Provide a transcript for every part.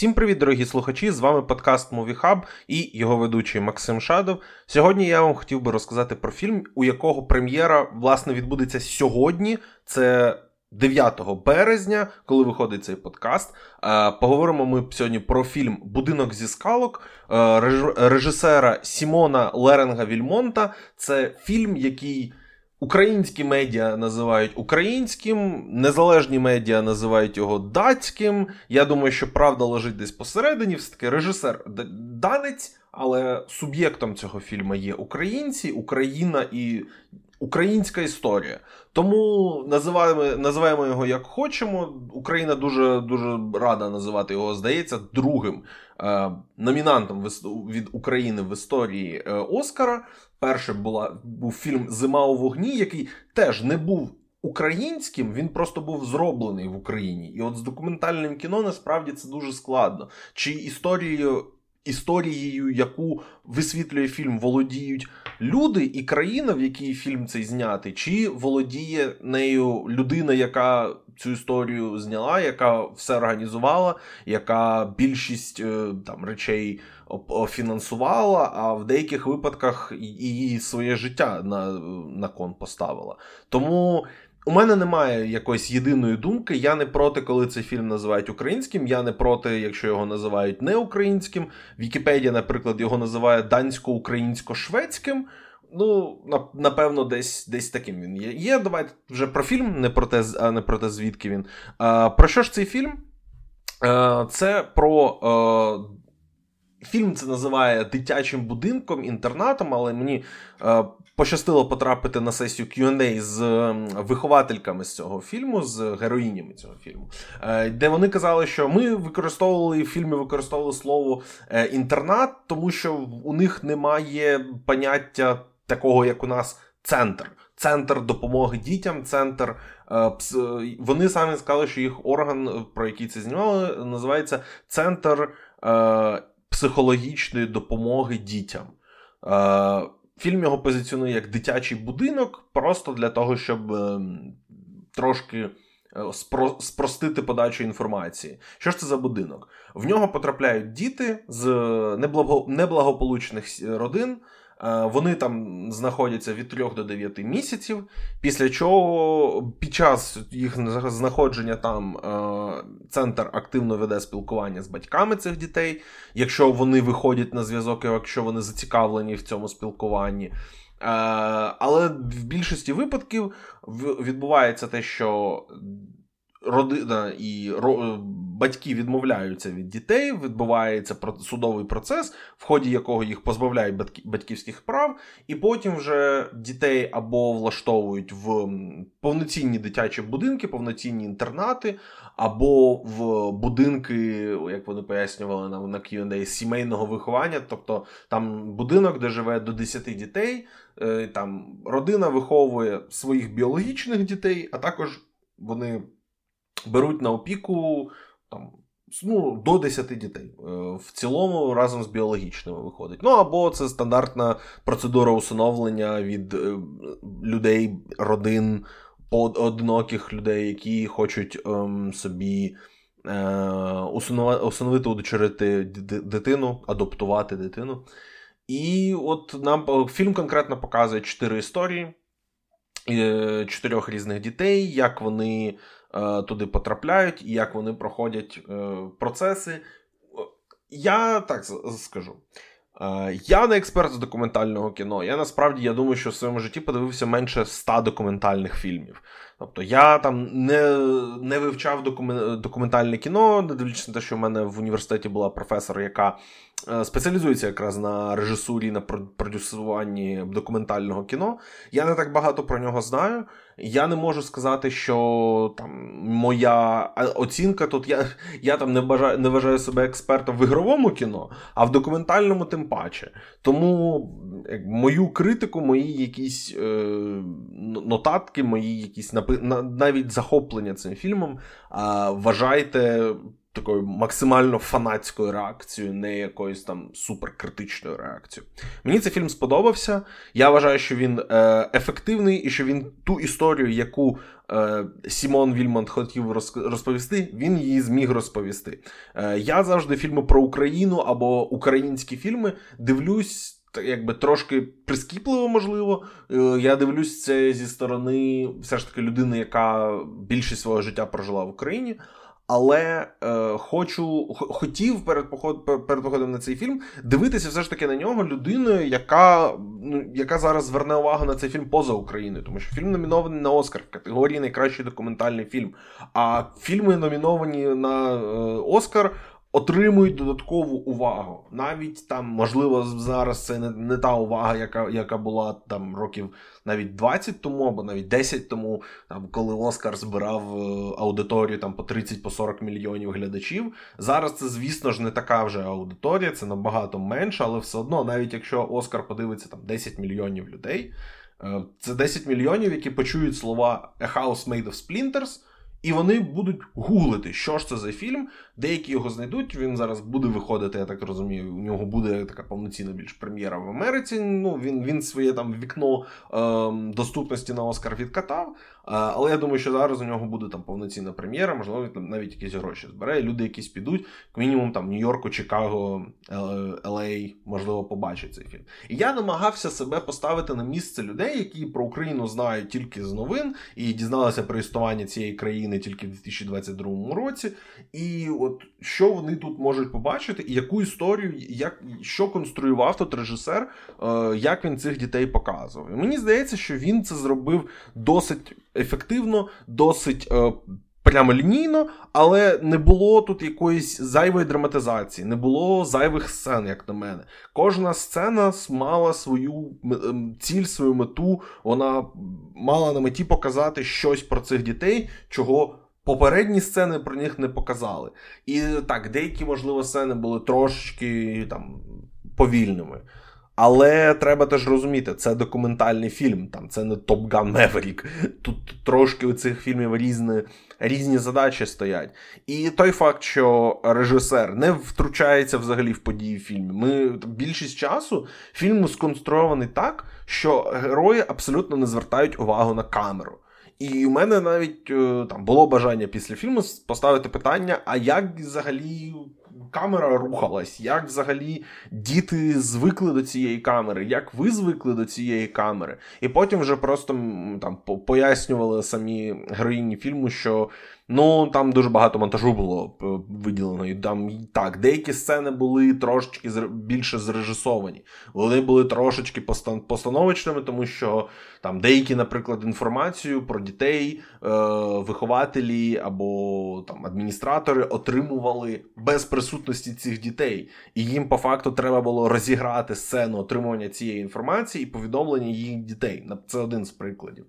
Всім привіт, дорогі слухачі! З вами подкаст Movie Hub і його ведучий Максим Шадов. Сьогодні я вам хотів би розказати про фільм, у якого прем'єра власне відбудеться сьогодні. Це 9 березня, коли виходить цей подкаст. Е, поговоримо ми сьогодні про фільм Будинок зі скалок е, режисера Сімона Леренга Вільмонта. Це фільм, який. Українські медіа називають українським, незалежні медіа називають його датським. Я думаю, що правда лежить десь посередині. Все таки режисер данець, але суб'єктом цього фільму є українці, Україна і українська історія. Тому називаємо називаємо його як хочемо. Україна дуже дуже рада називати його, здається, другим е, номінантом від України в історії е, Оскара. Перше була був фільм Зима у вогні, який теж не був. Українським він просто був зроблений в Україні, і от з документальним кіно насправді це дуже складно. Чи історією історією, яку висвітлює фільм, володіють люди і країна, в якій фільм цей знятий, чи володіє нею людина, яка цю історію зняла, яка все організувала, яка більшість е, там речей фінансувала, а в деяких випадках і своє життя на, на кон поставила. Тому. У мене немає якоїсь єдиної думки. Я не проти, коли цей фільм називають українським. Я не проти, якщо його називають не українським. Вікіпедія, наприклад, його називає дансько-українсько-шведським. Ну, напевно, десь десь таким він є. Є, давайте вже про фільм, не про те, а не про те, звідки він. А, Про що ж цей фільм? А, Це про. Фільм це називає дитячим будинком, інтернатом, але мені е, пощастило потрапити на сесію QA з виховательками з цього фільму, з героїнями цього фільму, е, де вони казали, що ми використовували в фільмі використовували слово е, інтернат, тому що у них немає поняття такого, як у нас центр. Центр допомоги дітям, центр. Е, вони самі сказали, що їх орган, про який це знімали, називається Центр психологічної допомоги дітям. Фільм його позиціонує як дитячий будинок, просто для того, щоб ем, трошки е, спростити подачу інформації. Що ж це за будинок? В нього потрапляють діти з неблагополучних родин. Е, вони там знаходяться від 3 до 9 місяців, після чого під час їх знаходження там е, центр активно веде спілкування з батьками цих дітей, якщо вони виходять на зв'язок, якщо вони зацікавлені в цьому спілкуванні. Е, але в більшості випадків відбувається те, що родина і батьки відмовляються від дітей, відбувається судовий процес, в ході якого їх позбавляють батьківських прав, і потім вже дітей або влаштовують в повноцінні дитячі будинки, повноцінні інтернати, або в будинки, як вони пояснювали нам на Q&A, сімейного виховання, тобто там будинок, де живе до 10 дітей, е, там родина виховує своїх біологічних дітей, а також вони беруть на опіку там, ну, до 10 дітей. Е, в цілому разом з біологічними виходить. Ну або це стандартна процедура усиновлення від е, людей, родин, одиноких людей, які хочуть ем, собі. Е, усиновити, удочерити дитину, адаптувати дитину. І от нам фільм конкретно показує чотири історії чотирьох різних дітей, як вони Е, туди потрапляють і як вони проходять е, процеси. Я так скажу. Е, я не експерт з документального кіно. Я насправді я думаю, що в своєму житті подивився менше ста документальних фільмів. Тобто я там не не вивчав документальне кіно, не дивлячись на те, що в мене в університеті була професор, яка спеціалізується якраз на режисурі, на продюсуванні документального кіно. Я не так багато про нього знаю. Я не можу сказати, що там моя оцінка тут. Я я там не бажаю, не вважаю себе експертом в ігровому кіно, а в документальному тим паче. Тому мою критику, мої якісь е, нотатки, мої якісь навіть захоплення цим фільмом, е, вважайте такою максимально фанатською реакцією, не якоюсь там суперкритичною реакцією. Мені цей фільм сподобався. Я вважаю, що він е, ефективний і що він ту історію, яку е, Сімон Вільмонт хотів розповісти, він її зміг розповісти. Е, Я завжди фільми про Україну або українські фільми дивлюсь. Якби трошки прискіпливо, можливо. Я дивлюсь це зі сторони все ж таки людини, яка більшість свого життя прожила в Україні. Але е, хочу хотів перед поход, перед походом на цей фільм дивитися все ж таки на нього людиною, яка ну, яка зараз зверне увагу на цей фільм поза Україною, тому що фільм номінований на Оскар в категорії найкращий документальний фільм. А фільми номіновані на е, Оскар отримують додаткову увагу. Навіть там, можливо, зараз це не, не та увага, яка яка була там років навіть 20 тому, або навіть 10 тому, там, коли Оскар збирав е, аудиторію там по 30-40 по мільйонів глядачів. Зараз це, звісно ж, не така вже аудиторія, це набагато менше, але все одно, навіть якщо Оскар подивиться там 10 мільйонів людей. Е, це 10 мільйонів, які почують слова A House Made of Splinters, і вони будуть гуглити, що ж це за фільм. Деякі його знайдуть. Він зараз буде виходити, я так розумію. У нього буде така повноцінна більш прем'єра в Америці. Ну він він своє там вікно е, доступності на Оскар відкатав. Але я думаю, що зараз у нього буде там повноцінна прем'єра, можливо, там навіть якісь гроші збере. Люди якісь підуть, як мінімум там Нью-Йорку, Чикаго, Л.А., можливо, побачать цей фільм. І я намагався себе поставити на місце людей, які про Україну знають тільки з новин і дізналися про існування цієї країни тільки в 2022 році. І от що вони тут можуть побачити, і яку історію, як що конструював тут режисер, е, як він цих дітей показував. І мені здається, що він це зробив досить ефективно, досить е, прямолінійно, але не було тут якоїсь зайвої драматизації, не було зайвих сцен, як на мене. Кожна сцена мала свою ціль, свою мету. Вона мала на меті показати щось про цих дітей, чого. Попередні сцени про них не показали. І так, деякі, можливо, сцени були трошечки там повільними. Але треба теж розуміти, це документальний фільм, там це не Top Gun Maverick. Тут трошки у цих фільмів різні різні задачі стоять. І той факт, що режисер не втручається взагалі в події фільму. Ми більшість часу фільм сконструйований так, що герої абсолютно не звертають увагу на камеру. І у мене навіть е, там було бажання після фільму поставити питання: а як взагалі камера рухалась, як взагалі діти звикли до цієї камери, як ви звикли до цієї камери. І потім вже просто там пояснювали самі героїні фільму, що Ну, там дуже багато монтажу було е, виділено. І там так, деякі сцени були трошечки більше зрежисовані. Вони були трошечки постановочними, тому що там деякі, наприклад, інформацію про дітей, е, вихователі або там адміністратори отримували без присутності цих дітей. І їм по факту треба було розіграти сцену отримування цієї інформації і повідомлення їх дітей. Це один з прикладів.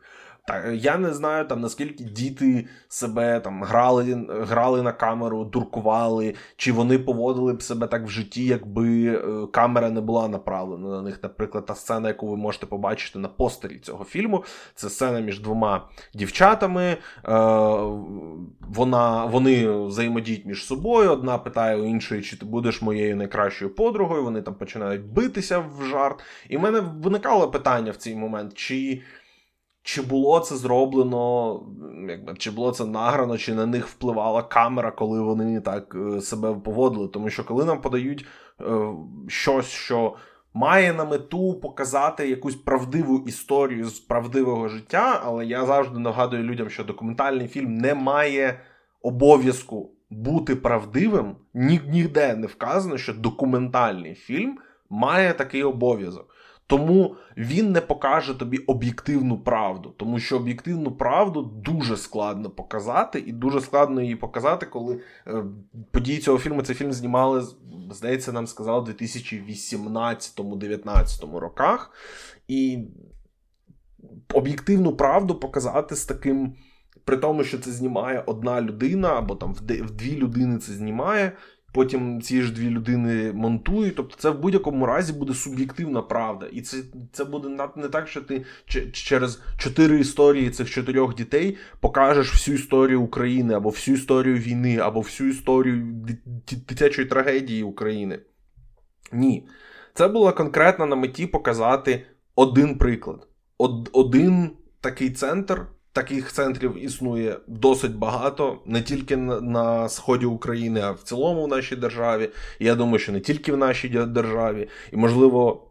Я не знаю там наскільки діти себе там грали грали на камеру, дуркували, чи вони поводили б себе так в житті, якби е, камера не була направлена на них. Наприклад, та сцена, яку ви можете побачити на постері цього фільму, це сцена між двома дівчатами. Е, вона, Вони взаємодіють між собою. Одна питає у іншої, чи ти будеш моєю найкращою подругою. Вони там починають битися в жарт. І в мене виникало питання в цей момент, чи. Чи було це зроблено, якби чи було це награно, чи на них впливала камера, коли вони так е, себе поводили? Тому що коли нам подають е, щось, що має на мету показати якусь правдиву історію з правдивого життя, але я завжди нагадую людям, що документальний фільм не має обов'язку бути правдивим, ні, ніде не вказано, що документальний фільм має такий обов'язок. Тому він не покаже тобі об'єктивну правду, тому що об'єктивну правду дуже складно показати, і дуже складно її показати, коли е, події цього фільму цей фільм знімали, здається, нам сказали у 2018-19 роках. І об'єктивну правду показати з таким, при тому, що це знімає одна людина, або там в дві людини це знімає потім ці ж дві людини монтують. Тобто, це в будь-якому разі буде суб'єктивна правда. І це це буде не так, що ти через чотири історії цих чотирьох дітей покажеш всю історію України, або всю історію війни, або всю історію дитячої трагедії України. Ні. Це було конкретно на меті показати один приклад. Од, Один такий центр. Таких центрів існує досить багато, не тільки на, сході України, а в цілому в нашій державі. І я думаю, що не тільки в нашій державі. І, можливо,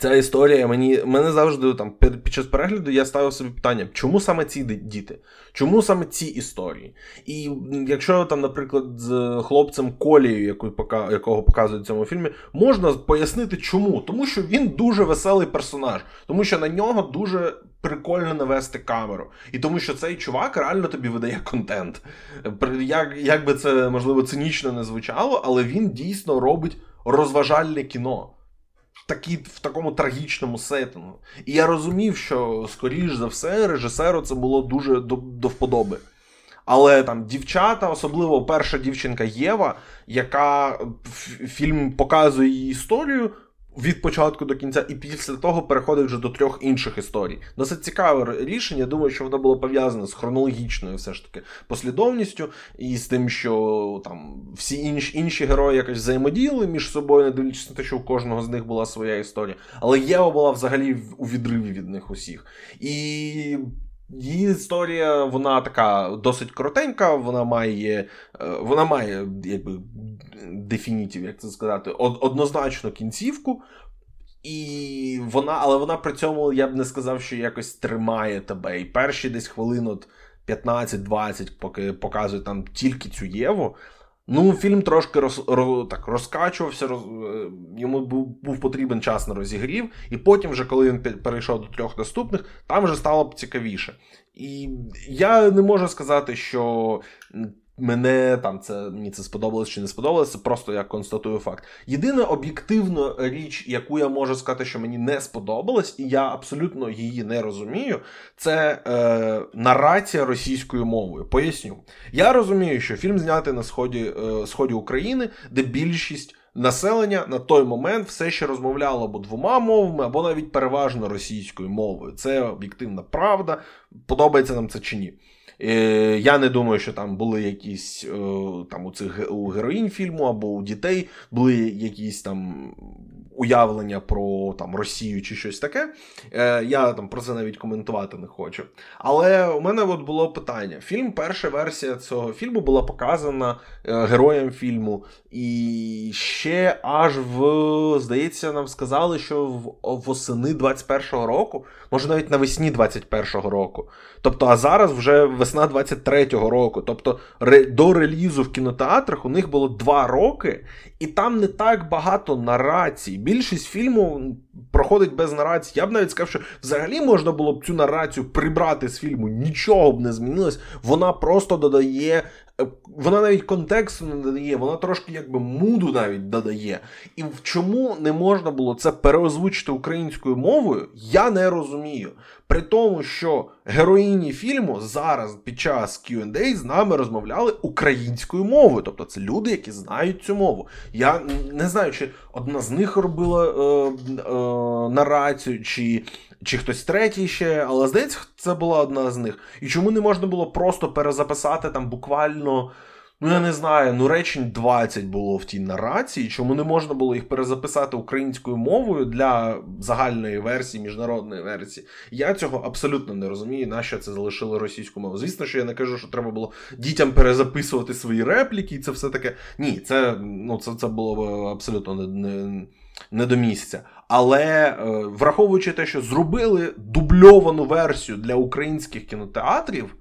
ця історія мені мене завжди там під час перегляду я ставив собі питання, чому саме ці діти? Чому саме ці історії? І якщо там, наприклад, з хлопцем Колією, якого показують в цьому фільмі, можна пояснити, чому? Тому що він дуже веселий персонаж, тому що на нього дуже прикольно навести камеру. І тому що цей чувак реально тобі видає контент. Як, як би це можливо цинічно не звучало, але він дійсно робить розважальне кіно такі, в такому трагічному сеттингу. І я розумів, що, скоріш за все, режисеру це було дуже до, до вподоби. Але там дівчата, особливо перша дівчинка Єва, яка фільм показує її історію, від початку до кінця, і після того переходить вже до трьох інших історій. Досить цікаве рішення. Думаю, що воно було пов'язане з хронологічною все ж таки послідовністю, і з тим, що там всі інші інші герої якось взаємодіяли між собою, не дивлячись на те, що у кожного з них була своя історія. Але Єва була взагалі у відриві від них усіх. І. Її історія, вона така досить коротенька, вона має е, вона має якби дефінітів, як це сказати, однозначно кінцівку. І вона, але вона при цьому, я б не сказав, що якось тримає тебе. І перші десь хвилин от 15-20, поки показує там тільки цю Єву. Ну, фільм трошки роз, роз, так, розкачувався, роз, е, йому був був потрібен час на розігрів, і потім, вже, коли він перейшов до трьох наступних, там вже стало б цікавіше. І я не можу сказати, що Мене там це мені це сподобалось чи не сподобалось, це просто я констатую факт. Єдина об'єктивна річ, яку я можу сказати, що мені не сподобалась, і я абсолютно її не розумію, це е, нарація російською мовою. Поясню. Я розумію, що фільм знятий на сході, е, сході України, де більшість. Населення на той момент все ще розмовляло або двома мовами, або навіть переважно російською мовою. Це об'єктивна правда. Подобається нам це чи ні. Е, я не думаю, що там були якісь е, там у цих у героїнь фільму або у дітей були якісь там уявлення про там Росію чи щось таке. Е, я там про це навіть коментувати не хочу. Але у мене от було питання: фільм, перша версія цього фільму була показана героям фільму, і ще аж в здається, нам сказали, що в восени 21-го року, може навіть навесні 21-го року. Тобто, а зараз вже весна 23-го року. Тобто, до релізу в кінотеатрах у них було два роки, і там не так багато нарацій. Більшість фільму проходить без нарації. Я б навіть сказав, що взагалі можна було б цю нарацію прибрати з фільму, нічого б не змінилось. Вона просто додає. Вона навіть контексту не додає, вона трошки якби муду навіть додає. І в чому не можна було це переозвучити українською мовою, я не розумію. При тому, що героїні фільму зараз під час Q&A з нами розмовляли українською мовою. Тобто це люди, які знають цю мову. Я не знаю, чи одна з них робила е, е, нарацію, чи чи хтось третій ще, але здається, це була одна з них. І чому не можна було просто перезаписати там буквально. Ну, я не знаю, ну речень 20 було в тій нарації, чому не можна було їх перезаписати українською мовою для загальної версії, міжнародної версії. Я цього абсолютно не розумію, нащо це залишили російську мову. Звісно, що я не кажу, що треба було дітям перезаписувати свої репліки, і це все таке. Ні, це ну, це, це було абсолютно не, не, не до місця. Але е, враховуючи те, що зробили дубльовану версію для українських кінотеатрів,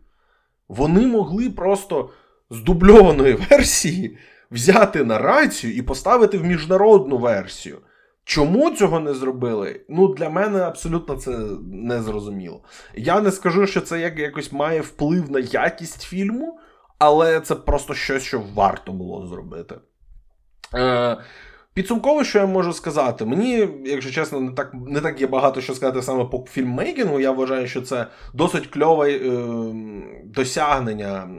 вони могли просто з дубльованої версії взяти нарацію і поставити в міжнародну версію. Чому цього не зробили? Ну, для мене абсолютно це не зрозуміло. Я не скажу, що це як якось має вплив на якість фільму, але це просто щось, що варто було зробити. Е, Підсумково, що я можу сказати, мені, якщо чесно, не так не так є багато що сказати саме по фільммейкінгу. Я вважаю, що це досить кльове е, досягнення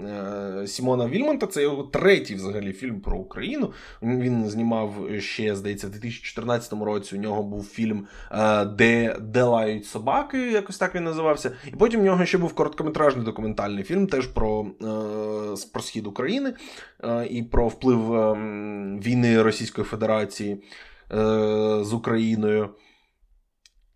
е, Сімона Вільмонта. Це його третій взагалі фільм про Україну. Він знімав ще, здається, в 2014 році. У нього був фільм, е, де де лають собаки, якось так він називався. І потім в нього ще був короткометражний документальний фільм, теж про, е, про схід України е, і про вплив ем, війни Російської Федерації співпраці е, з Україною.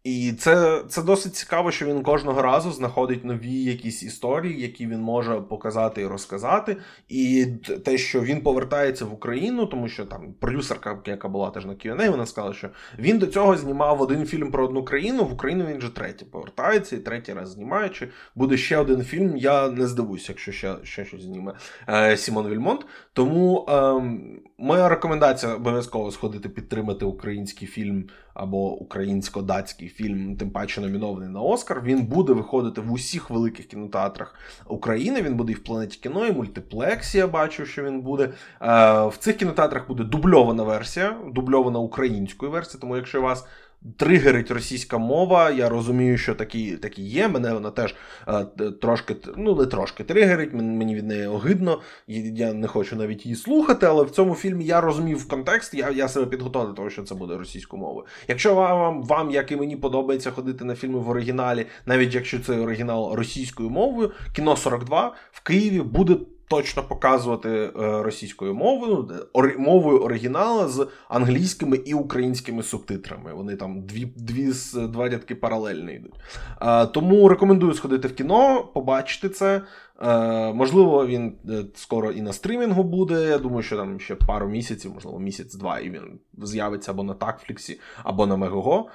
І це це досить цікаво, що він кожного разу знаходить нові якісь історії, які він може показати і розказати. І те, що він повертається в Україну, тому що там продюсерка, яка була теж на Q&A, вона сказала, що він до цього знімав один фільм про одну країну. В Україну він вже третій повертається і третій раз знімаючи. Буде ще один фільм. Я не здивуюся, якщо ще ще щось зніме е, Сімон Вільмонт. Тому е, моя рекомендація обов'язково сходити підтримати український фільм або українсько-датський фільм, тим паче номінований на Оскар. Він буде виходити в усіх великих кінотеатрах України. Він буде і в планеті кіно, і мультиплексі. Я бачу, що він буде. Е, в цих кінотеатрах буде дубльована версія, дубльована українською версією. Тому, якщо вас тригерить російська мова. Я розумію, що такі такі є. Мене вона теж е, трошки, ну не трошки тригерить, мені від неї огидно. Я не хочу навіть її слухати, але в цьому фільмі я розумів контекст, я я себе підготував до того, що це буде російською мовою. Якщо вам, вам, як і мені подобається ходити на фільми в оригіналі, навіть якщо це оригінал російською мовою, кіно 42 в Києві буде точно показувати е, російською мовою, мовою оригіналу з англійськими і українськими субтитрами. Вони там дві дві два рядки паралельно йдуть. Тому рекомендую сходити в кіно, побачити це. Е, можливо, він е, скоро і на стрімінгу буде. Я думаю, що там ще пару місяців, можливо, місяць-два, і він з'явиться або на Такфліксі, або на Мегого.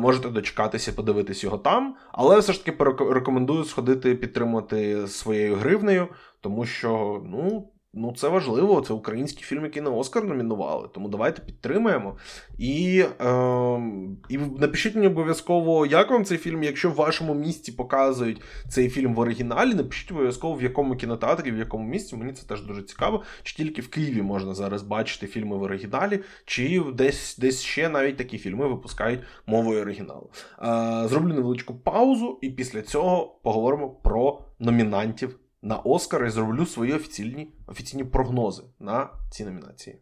Можете дочекатися, подивитись його там. Але все ж таки рекомендую сходити підтримати своєю гривнею тому що ну, ну це важливо. Це український фільм, який на Оскар номінували. Тому давайте підтримаємо. І е, і напишіть мені обов'язково, як вам цей фільм. Якщо в вашому місті показують цей фільм в оригіналі, напишіть обов'язково в якому кінотеатрі, в якому місті. Мені це теж дуже цікаво. Чи тільки в Києві можна зараз бачити фільми в оригіналі, чи десь десь ще навіть такі фільми випускають мовою оригіналу. Е, зроблю невеличку паузу, і після цього поговоримо про номінантів на Оскар і зроблю свої офіційні офіційні прогнози на ці номінації.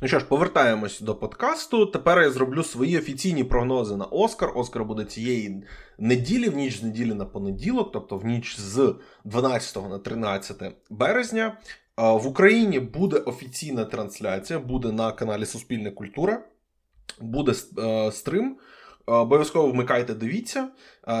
Ну що ж, повертаємось до подкасту. Тепер я зроблю свої офіційні прогнози на Оскар. Оскар буде цієї неділі, в ніч з неділі на понеділок, тобто в ніч з 12 на 13 березня. В Україні буде офіційна трансляція, буде на каналі Суспільна Культура, буде е, стрим. Обов'язково вмикайте, дивіться.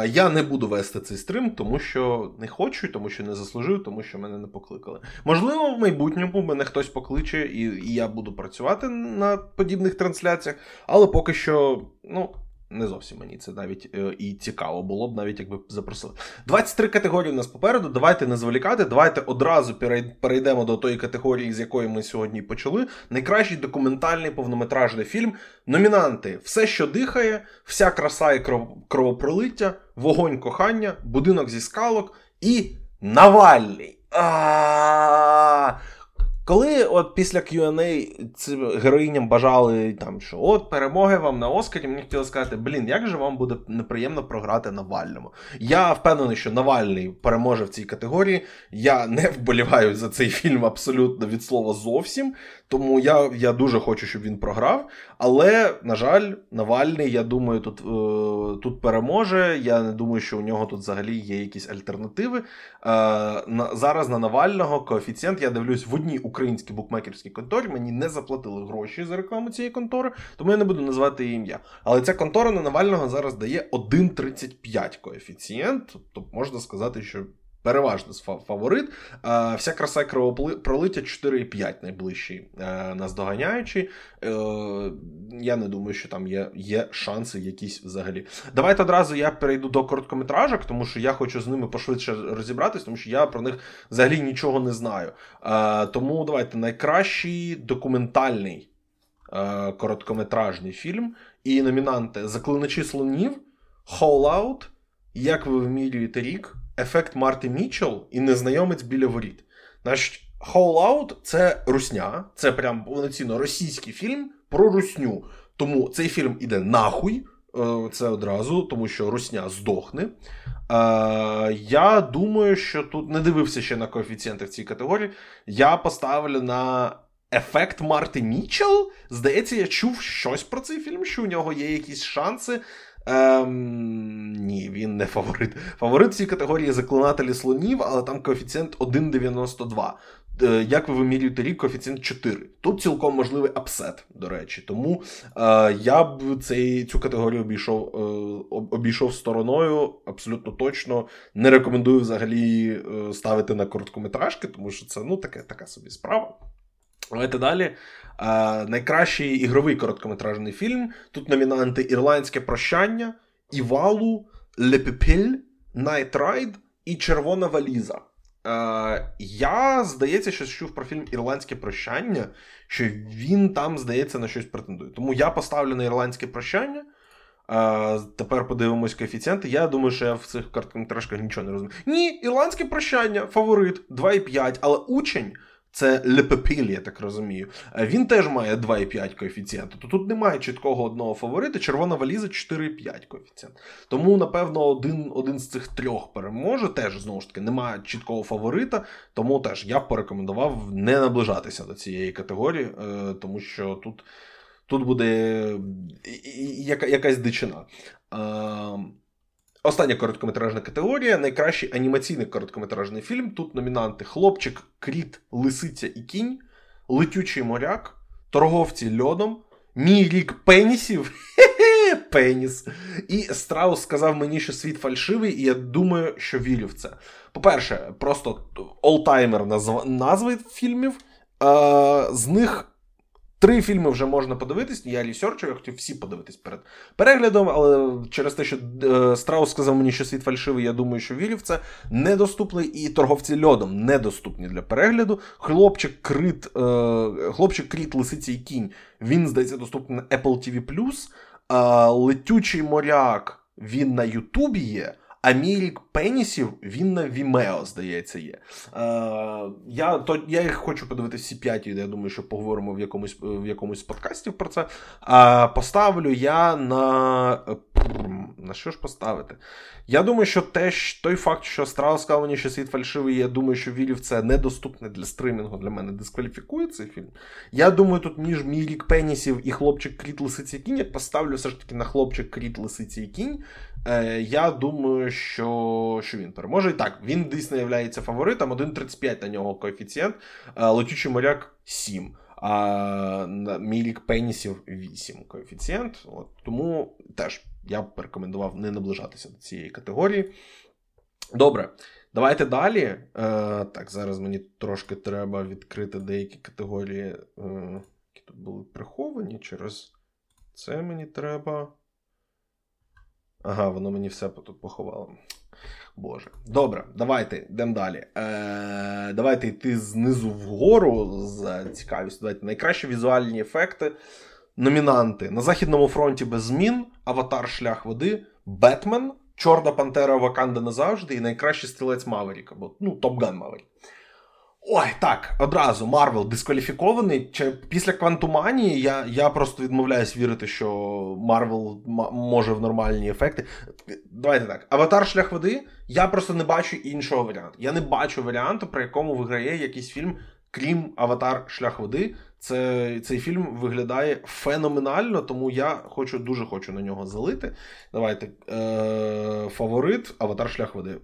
Я не буду вести цей стрим, тому що не хочу, тому що не заслужив, тому що мене не покликали. Можливо, в майбутньому мене хтось покличе, і і я буду працювати на подібних трансляціях, але поки що, ну, не зовсім мені це навіть е, і цікаво було б, навіть якби запросили. 23 категорії у нас попереду. Давайте не зволікати. Давайте одразу перейдемо до тої категорії, з якої ми сьогодні почали. Найкращий документальний повнометражний фільм. Номінанти: Все, що дихає, вся краса і кровопролиття, вогонь кохання, будинок зі скалок і Навальний. А коли от після Q&A цим героїням бажали, там, що от перемоги вам на Оскарі, мені хотіли сказати, блін, як же вам буде неприємно програти Навальному. Я впевнений, що Навальний переможе в цій категорії. Я не вболіваю за цей фільм абсолютно від слова зовсім. Тому я я дуже хочу, щоб він програв. Але, на жаль, Навальний, я думаю, тут е, тут переможе. Я не думаю, що у нього тут взагалі є якісь альтернативи. Е, на, Зараз на Навального коефіцієнт я дивлюсь в одній українській букмекерській конторі. Мені не заплатили гроші за рекламу цієї контори, тому я не буду називати її ім'я. Але ця контора на Навального зараз дає 1,35 коефіцієнт. Тобто можна сказати, що переважно фаворит. Вся краса кровопролиття 4,5 найближчий е, наздоганяючий. Е, я не думаю, що там є є шанси якісь взагалі. Давайте одразу я перейду до короткометражок, тому що я хочу з ними пошвидше розібратись, тому що я про них взагалі нічого не знаю. Е, тому давайте найкращий документальний короткометражний фільм і номінанти Заклиначі слонів, Out, Як ви вмірюєте рік ефект Марти Мічел і незнайомець біля воріт. Значить, Out це русня, це прям повноцінно російський фільм про русню. Тому цей фільм іде нахуй. Е, це одразу, тому що русня здохне. Е, я думаю, що тут не дивився ще на коефіцієнти в цій категорії. Я поставлю на ефект Марти Мітчелл. Здається, я чув щось про цей фільм, що у нього є якісь шанси. Ем, Ні, він не фаворит. Фаворит в цій категорії заклинателі слонів, але там коефіцієнт 1,92. Е, як ви вимірюєте рік, коефіцієнт 4. Тут цілком можливий upset, до речі. Тому е, я б цей, цю категорію обійшов е, обійшов стороною, абсолютно точно. Не рекомендую взагалі е, ставити на короткометражки, тому що це ну, таке, така собі справа. Давайте далі. Найкращий ігровий короткометражний фільм. Тут номінанти Ірландське прощання, Івалу, Le pupille, Night Ride і Червона валіза. Е, Я, здається, що чув про фільм Ірландське прощання, що він там, здається, на щось претендує. Тому я поставлю на ірландське прощання. Е, Тепер подивимось коефіцієнти. Я думаю, що я в цих короткометражках нічого не розумію. Ні, ірландське прощання, фаворит 2,5, але учень. Це Лепепіль, я так розумію. Е, він теж має 2,5 коефіцієнту. То тут немає чіткого одного фаворита. Червона валіза 4,5 коефіцієнт. Тому, напевно, один один з цих трьох переможе. Теж знову ж таки немає чіткого фаворита. Тому теж я б порекомендував не наближатися до цієї категорії, е, тому що тут тут буде якась дичина. Остання короткометражна категорія найкращий анімаційний короткометражний фільм. Тут номінанти Хлопчик, Кріт, Лисиця і Кінь, Летючий моряк, Торговці льодом, Мій рік пенісів. Пеніс. І Страус сказав мені, що світ фальшивий, і я думаю, що вірю в це. По-перше, просто олтаймер назв... назви фільмів. Е, З них Три фільми вже можна подивитись. Я ресерчив, я хотів всі подивитись перед переглядом, але через те, що е, Страус сказав мені, що світ фальшивий, я думаю, що вірив це недоступний і торговці льодом недоступні для перегляду. Хлопчик крит, е, хлопчик кріт, лисиці і кінь. Він здається доступний на Apple TV+. Е, летючий моряк він на Ютубі є. А мій рік пенісів він на Vimeo, здається, є. Е, Я то, я їх хочу подивитися всі п'яті, я думаю, що поговоримо в якомусь в якомусь з подкастів про це. А поставлю я на. На що ж поставити? Я думаю, що теж той факт, що Страус сказав мені, що світ фальшивий, я думаю, що вірів це недоступне для стримінгу для мене дискваліфікує цей фільм. Я думаю, тут між мій рік пенісів і хлопчик Кріт Лисиці кінь, я поставлю все ж таки на хлопчик Кріт Лисиці і кінь. Е, Я думаю, що що він переможе. І так, він дійсно є фаворитом. 1,35 на нього коефіцієнт, е, летючий моряк 7. А мій рік пенісів 8 коефіцієнт. От, Тому теж я б порекомендував не наближатися до цієї категорії. Добре, давайте далі. Е, Так, зараз мені трошки треба відкрити деякі категорії, е, які тут були приховані. Через це мені треба. Ага, воно мені все тут поховало. Боже. Добре, давайте йдемо далі. Е, Давайте йти знизу вгору з цікавістю. Давайте найкращі візуальні ефекти. Номінанти на Західному фронті без змін, Аватар Шлях води, Бетмен, Чорна Пантера Ваканда назавжди і найкращий стрілець Маверік, або ну, Top Gun Maverick. Ой, так, одразу Марвел дискваліфікований. Чи Після Квантуманії я я просто відмовляюсь вірити, що Марвел може в нормальні ефекти. Давайте так. Аватар шлях води. Я просто не бачу іншого варіанту. Я не бачу варіанту, при якому виграє якийсь фільм, крім Аватар Шлях води. Це, Цей фільм виглядає феноменально, тому я хочу дуже хочу на нього залити. Давайте. Е, Фаворит Аватар Шлях води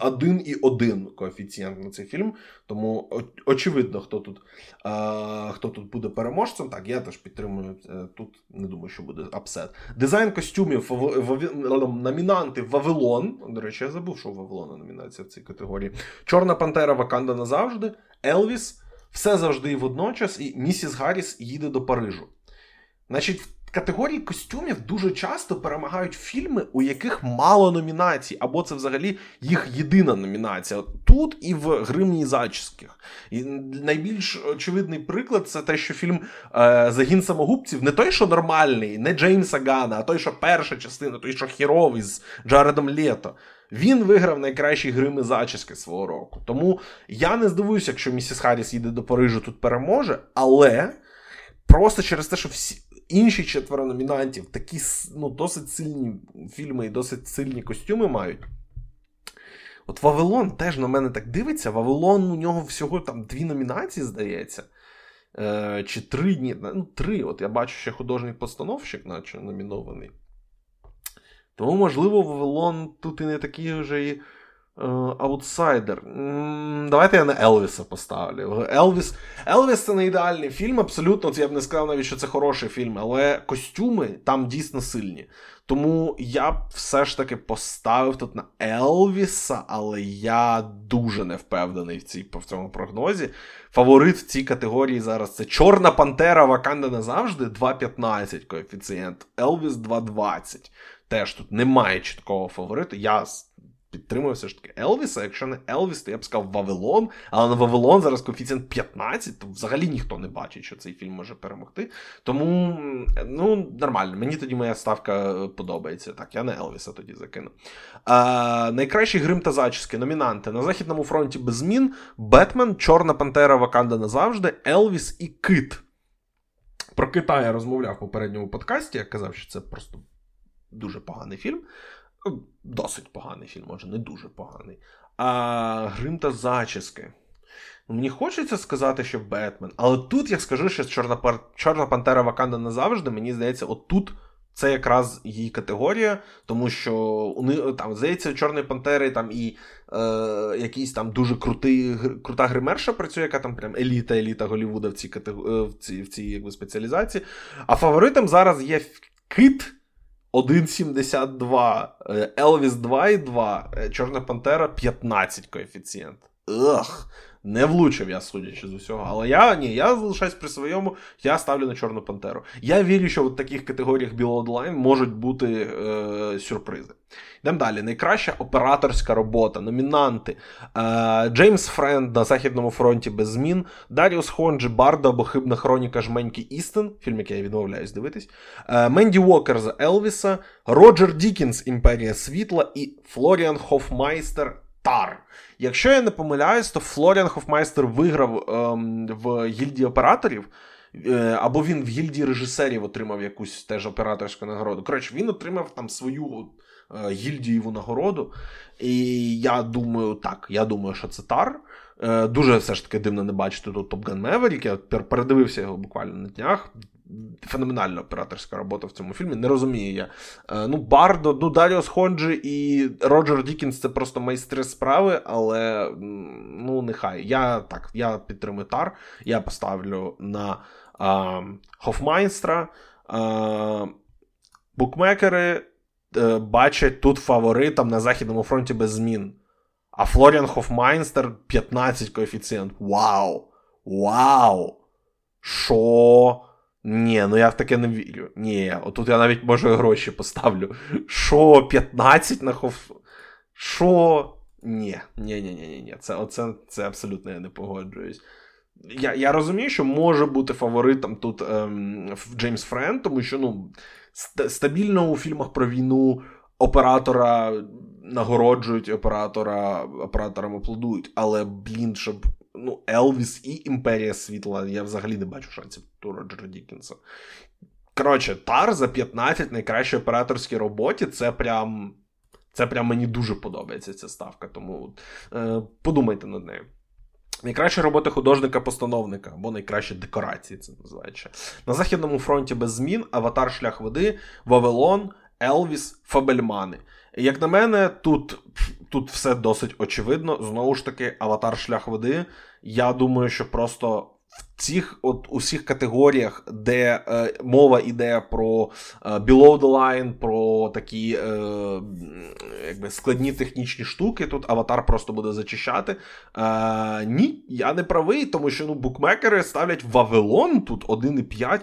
один і один коефіцієнт на цей фільм. Тому очевидно, хто тут а, хто тут буде переможцем. Так, я теж підтримую е, тут. Не думаю, що буде апсет. Дизайн костюмів номінанти Вавилон. До речі, я забув, що Вавилона номінація в цій категорії. Чорна Пантера Ваканда назавжди, Елвіс, все завжди і водночас, і Місіс Гарріс їде до Парижу. Значить, категорії костюмів дуже часто перемагають фільми, у яких мало номінацій, або це взагалі їх єдина номінація. Тут і в гримні зачісках. І найбільш очевидний приклад це те, що фільм е, Загін самогубців не той, що нормальний, не Джеймса Гана, а той, що перша частина, той, що хіровий з Джаредом Лето. Він виграв найкращі грими зачіски свого року. Тому я не здивуюся, якщо місіс Харріс їде до Парижу, тут переможе, але просто через те, що всі інші четверо номінантів такі ну, досить сильні фільми і досить сильні костюми мають. От Вавилон теж на мене так дивиться. Вавилон у нього всього там дві номінації, здається. Е, Чи три дні. Ну, три. От я бачу, ще художник-постановщик, наче номінований. Тому, можливо, Вавилон тут і не такий вже і аутсайдер. Давайте я на Елвіса поставлю. Елвіс Елвіс це не ідеальний фільм, абсолютно. Я б не сказав навіть, що це хороший фільм, але костюми там дійсно сильні. Тому я б все ж таки поставив тут на Елвіса, але я дуже не впевнений в цій, в цьому прогнозі. Фаворит в цій категорії зараз це Чорна Пантера Ваканда назавжди 2,15 коефіцієнт. Елвіс 2,20. Теж тут немає чіткого фавориту. Я підтримує все ж таки Елвіса. Якщо не Елвіс, то я б сказав Вавилон. Але на Вавилон зараз коефіцієнт 15, то взагалі ніхто не бачить, що цей фільм може перемогти. Тому ну, нормально. Мені тоді моя ставка е, подобається. Так, я не Елвіса тоді закину. А, Найкращі грим та зачіски. Номінанти на Західному фронті без змін: Бетмен, Чорна Пантера, Ваканда назавжди, Елвіс і Кит. Про Кита я розмовляв в попередньому подкасті. Я казав, що це просто дуже поганий фільм. Ну, досить поганий фільм, може, не дуже поганий. А Грим та зачіски. Ну, мені хочеться сказати, що Бетмен. Але тут я скажу, що Чорна пар... Чорна Пантера Ваканда назавжди, мені здається, отут це якраз її категорія, тому що у там, здається, Чорної Пантери там і е, якийсь там дуже крутий, крута гримерша працює, яка там прям еліта, еліта Голлівуда в цій е, в цій, в цій якби, спеціалізації. А фаворитом зараз є Кит. 1,72, Елвіс 2,2, Чорна Пантера 15 коефіцієнт. Ugh. Не влучив я, судячи з усього. Але я ні, я залишаюсь при своєму, я ставлю на Чорну Пантеру. Я вірю, що в таких категоріях Line можуть бути е, сюрпризи. Йдемо далі. Найкраща операторська робота, номінанти. Е, Джеймс Френд на Західному фронті без змін, Даріус Хонджі, Бардо або Хибна хроніка Жменьки Істин, фільм, який я відмовляюсь дивитись, е, Менді Уокер за Елвіса, Роджер Дікінс Імперія Світла і Флоріан Хофмайстер. Тар. Якщо я не помиляюсь, то Флоріан Хофмайстер виграв ем, в гільдії операторів, е, або він в гільдії режисерів отримав якусь теж операторську нагороду. Коротше, він отримав там свою е, гільдієву нагороду. І я думаю, так, я думаю, що це Тар. Е, дуже все ж таки дивно не бачити тут Top Gun Maverick. Я передивився його буквально на днях феноменальна операторська робота в цьому фільмі. Не розумію я. Е, ну, Бардо, ну, Даріус Хонджі і Роджер Дікінс це просто майстри справи, але ну, нехай. Я так, я підтримую Тар, я поставлю на а, Хофмайстра. А, букмекери е, бачать тут фаворитом на Західному фронті без змін. А Флоріан Хофмайстер 15 коефіцієнт. Вау! Вау! Що? Ні, ну я в таке не вірю. Ні, отут я навіть може гроші поставлю. Що, 15 на хоф. Що? Ні, ні, ні, ні, ні. Це оце, це абсолютно я не погоджуюсь. Я я розумію, що може бути фаворитом тут ем, Джеймс Френ, тому що ну, стабільно у фільмах про війну оператора нагороджують, оператора операторам аплодують, але, блін, щоб ну, Елвіс і Імперія Світла. Я взагалі не бачу шансів у Роджера Дікінса. Коротше, Тар за 15 найкращій операторській роботі це прям. Це прям мені дуже подобається ця ставка, тому е, подумайте над нею. Найкраща робота художника-постановника або найкращі декорації, це називається. На Західному фронті без змін, Аватар Шлях води, Вавилон, Елвіс, Фабельмани. Як на мене, тут тут все досить очевидно. Знову ж таки, аватар шлях води. Я думаю, що просто цих от усіх категоріях, де е, мова йде про е, below the line, про такі е, якби складні технічні штуки, тут аватар просто буде зачищати. Е, Ні, я не правий, тому що ну, букмекери ставлять Вавилон тут 1,5.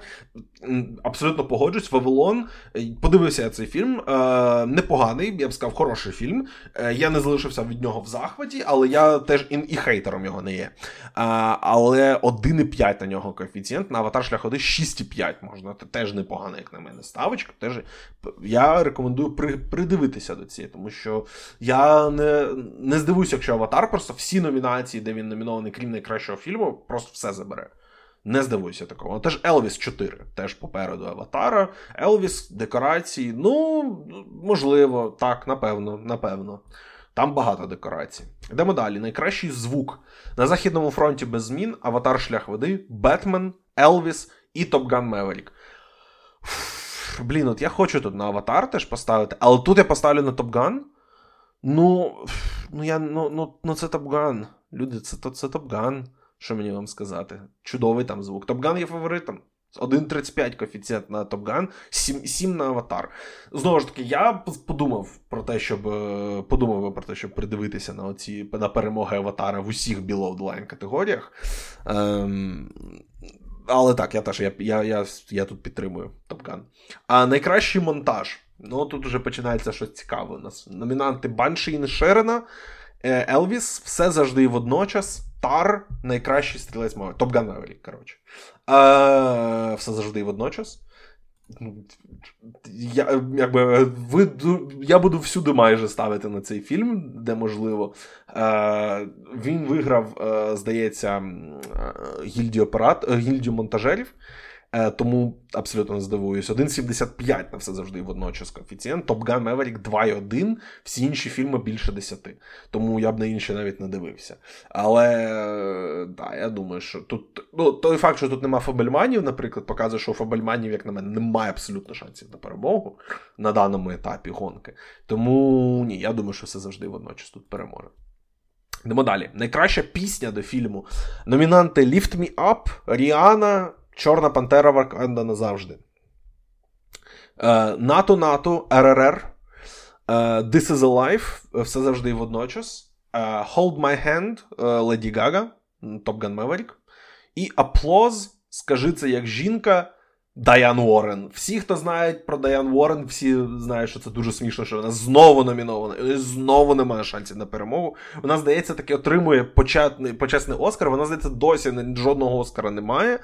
Абсолютно погоджусь, Вавилон. Е, подивився я цей фільм. Е, Непоганий, я б сказав, хороший фільм. Е, Я не залишився від нього в захваті, але я теж і, і хейтером його не є. Е, але 1,5 7,5 на нього коефіцієнт, на аватар шлях води 6,5. Можна Це теж непогано, як на мене, ставочка. Теж Я рекомендую при, придивитися до цієї, тому що я не не здивуюся, якщо аватар просто всі номінації, де він номінований, крім найкращого фільму, просто все забере. Не здивуюся такого. Теж Елвіс 4, теж попереду Аватара. Елвіс, декорації. Ну, можливо, так, напевно, напевно. Там багато декорацій. Йдемо далі. Найкращий звук. На Західному фронті без змін, Аватар Шлях води, Бетмен, Елвіс і Top Gun Maverick. Блін, от я хочу тут на Аватар теж поставити, але тут я поставлю на Top Gun. Ну, ну, я, ну, ну, ну це Top Gun. Люди, це, це, це Top Gun. Що мені вам сказати? Чудовий там звук. Top Gun є фаворитом. 1,35 коефіцієнт на Top Gun, 7, 7 на аватар. Знову ж таки, я подумав про те, щоб е, подумав про те, щоб придивитися на оці на перемоги аватара в усіх below the line категоріях. Ем, але так, я теж я, я, я, я тут підтримую Топган. А найкращий монтаж. Ну, тут вже починається щось цікаве у нас. Номінанти Банші і Шерена, Елвіс, все завжди і водночас. Тар найкращий стрілець мови. Топган Меверік, коротше. Е, Все завжди і водночас. Я якби, ви, я буду всюди майже ставити на цей фільм, де можливо. Е, Він виграв, е, здається, гільдію операт, гільдію монтажерів. Е, тому абсолютно не здивуюсь. 1,75 на все завжди водночас коефіцієнт. Top Gun Maverick 2,1, всі інші фільми більше 10. Тому я б на інші навіть не дивився. Але да, я думаю, що тут ну, той факт, що тут нема Фабельманів, наприклад, показує, що у Фабельманів, як на мене, немає абсолютно шансів на перемогу на даному етапі гонки. Тому ні, я думаю, що все завжди водночас тут переможе. Йдемо далі. Найкраща пісня до фільму. Номінанти Lift Me Up, Ріана. Чорна Пантера Ваканда назавжди. НАТО НАТО, РРР. This is a Life. Все завжди і водночас. Hold My Hand Леді Гага. Top Gun Maverick. І Аплоз. Скажи це як жінка. Дайан Уоррен. Всі, хто знають про Дайан Уоррен, всі знають, що це дуже смішно, що вона знову номінована. І знову немає шансів на перемогу. Вона, здається, таки отримує почетний, почесний Оскар. Вона, здається, досі жодного Оскара немає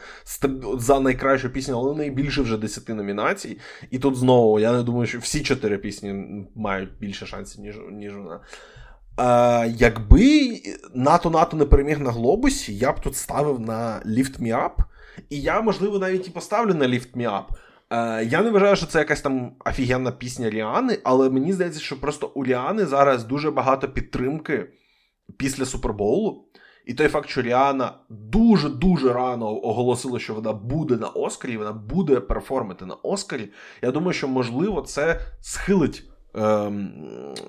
за найкращу пісню, але найбільше вже 10 номінацій. І тут знову, я не думаю, що всі чотири пісні мають більше шансів, ніж, ніж вона. А, Якби НАТО НАТО не переміг на глобусі, я б тут ставив на Lift Me Up. І я, можливо, навіть і поставлю на Lift Me Up. Е, Я не вважаю, що це якась там офігенна пісня Ріани, але мені здається, що просто у Ріани зараз дуже багато підтримки після Супербоулу. І той факт, що Ріана дуже-дуже рано оголосила, що вона буде на Оскарі, вона буде перформити на Оскарі. Я думаю, що можливо це схилить е,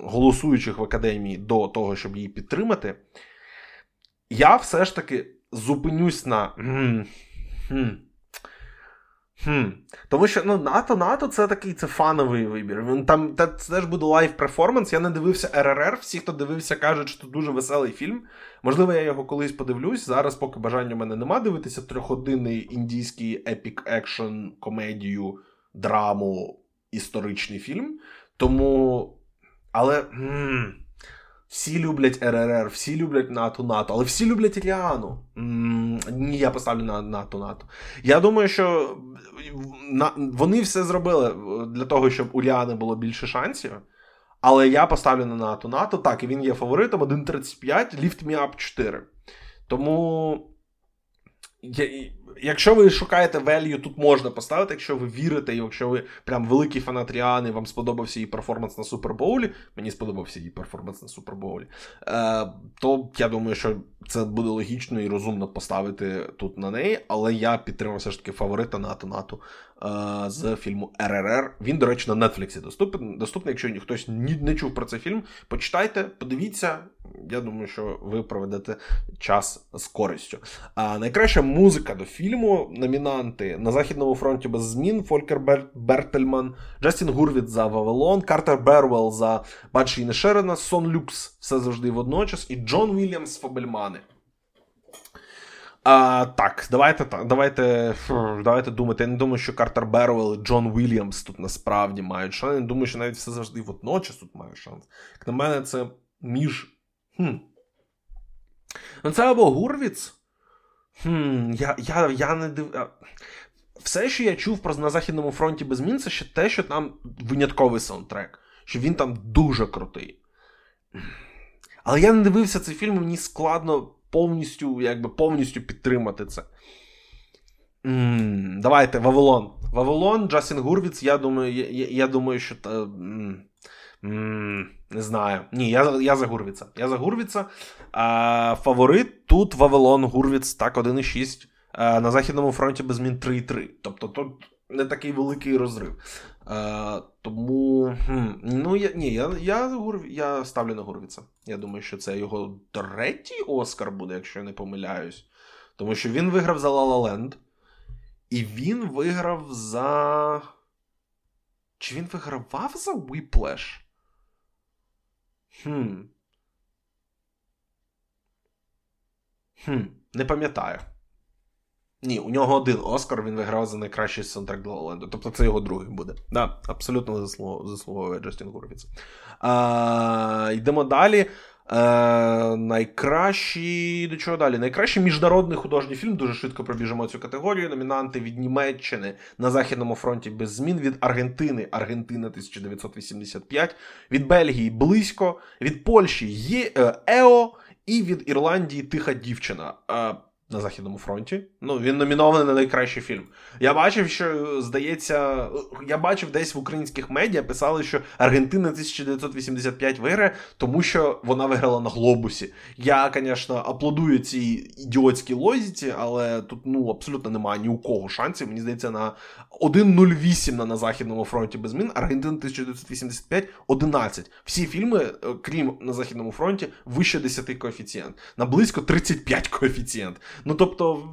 голосуючих в академії до того, щоб її підтримати. Я все ж таки зупинюсь на. Хм. Хм. Тому що ну, Наату Наату це такий це фановий вибір. Він там це теж буде live performance. Я не дивився RRR. Всі, хто дивився, кажуть, що це дуже веселий фільм. Можливо, я його колись подивлюсь. Зараз, поки бажання в мене нема дивитися трьохгодинний індійський epic екшн, комедію, драму, історичний фільм. Тому. Але. М- всі люблять РРР, всі люблять НАТО НАТО, але всі люблять Ріану. Ні, я поставлю на НАТО НАТО. Я думаю, що на, вони все зробили для того, щоб у Ріани було більше шансів. Але я поставлю на НАТО НАТО. Так, і він є фаворитом 1.35, Lift Me Up 4. Тому. Я, Якщо ви шукаєте value, тут можна поставити, якщо ви вірите, і якщо ви прям великий фанат Ріани, вам сподобався її перформанс на Супербоулі, мені сподобався її перформанс на Супербоулі, е, то я думаю, що це буде логічно і розумно поставити тут на неї, але я підтримав все ж таки фаворита НАТО НАТО е, з фільму РРР. Він, до речі, на Нетфліксі доступний. доступний. Якщо хтось не чув про цей фільм, почитайте, подивіться. Я думаю, що ви проведете час з користю. А найкраща музика до фільму. Номінанти на Західному фронті без змін. Фолькер Бер... Бертельман, Джастін Гурвіт за Вавилон, Картер Бервелл за Бадші Нешерена, Сон Люкс все завжди водночас, і Джон Вільямс Фабельмани. А, Так, давайте давайте, давайте думати. Я не думаю, що Картер Бервелл і Джон Вільямс тут насправді мають шанс. Я не думаю, що навіть все завжди водночас тут мають шанс. Як на мене, це між. Хм. Ну, Це або Гурвіц, Хм, Я я, я не див... Все, що я чув про на Західному фронті без змін, це ще те, що там винятковий саундтрек, що він там дуже крутий. Але я не дивився цей фільм, мені складно повністю якби, повністю підтримати це. М-м, Давайте, Вавилон. Вавилон, Джастін Гурвіц, я думаю, я, я думаю, що. Та, м- не знаю. Ні, я я за Гурвіца. Я за Гурвіца. А, Фаворит тут Вавилон Гурвіц, так, 1,6. А, на Західному фронті без змін 3,3. Тобто тут не такий великий розрив. А, Тому. Хм, ну, я ні, я я, я ставлю на Гурвіца. Я думаю, що це його третій Оскар буде, якщо я не помиляюсь. Тому що він виграв за La La Land. І він виграв за. Чи він вигравав за Whiplash? Хм. Хм. Не пам'ятаю. Ні, у нього один Оскар він виграв за найкращий саундтрек для Оленду. Тобто це його другий буде. Да, абсолютно заслуговує Джастін Гурвіц. Йдемо далі. Е, Найкращий до чого далі? Найкращий міжнародний художній фільм. Дуже швидко пробіжимо цю категорію. Номінанти від Німеччини на Західному фронті без змін, від Аргентини, Аргентина 1985, від Бельгії близько, від Польщі є е, Ео і від Ірландії Тиха дівчина. Е, на Західному фронті. Ну, він номінований на найкращий фільм. Я бачив, що здається, я бачив десь в українських медіа писали, що Аргентина 1985 виграє, тому що вона виграла на глобусі. Я, звісно, аплодую цій ідіотській лозіці, але тут ну абсолютно немає ні у кого шансів. Мені здається, на 1.08 на, на Західному фронті без змін. Аргентина 1985 11. Всі фільми, е, крім на Західному фронті, вище 10 коефіцієнт. На близько 35 коефіцієнт. Ну тобто,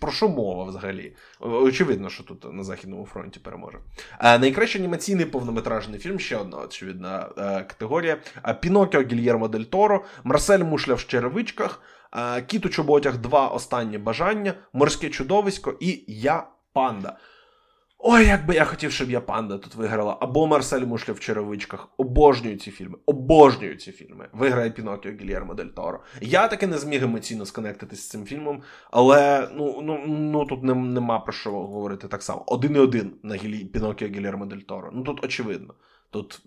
про що мова взагалі? Очевидно, що тут на Західному фронті переможе. А, Найкращий анімаційний повнометражний фільм ще одна очевидна е, категорія: Пінокіо Гільєрмо Дель Торо, Марсель Мушля в черевичках, Кіт у чоботях, два останні бажання, Морське чудовисько і Я Панда. Ой, як би я хотів, щоб я панда тут виграла. Або Марсель Мушля в черевичках. Обожнюю ці фільми. Обожнюю ці фільми. Виграє Пінокіо Гільєрмо Дель Торо. Я таки не зміг емоційно сконектитися з цим фільмом, але ну ну, ну тут не, нема про що говорити так само. Один і один на Гілі... Пінокіо Гільєрмо Дель Торо. Ну тут очевидно. Тут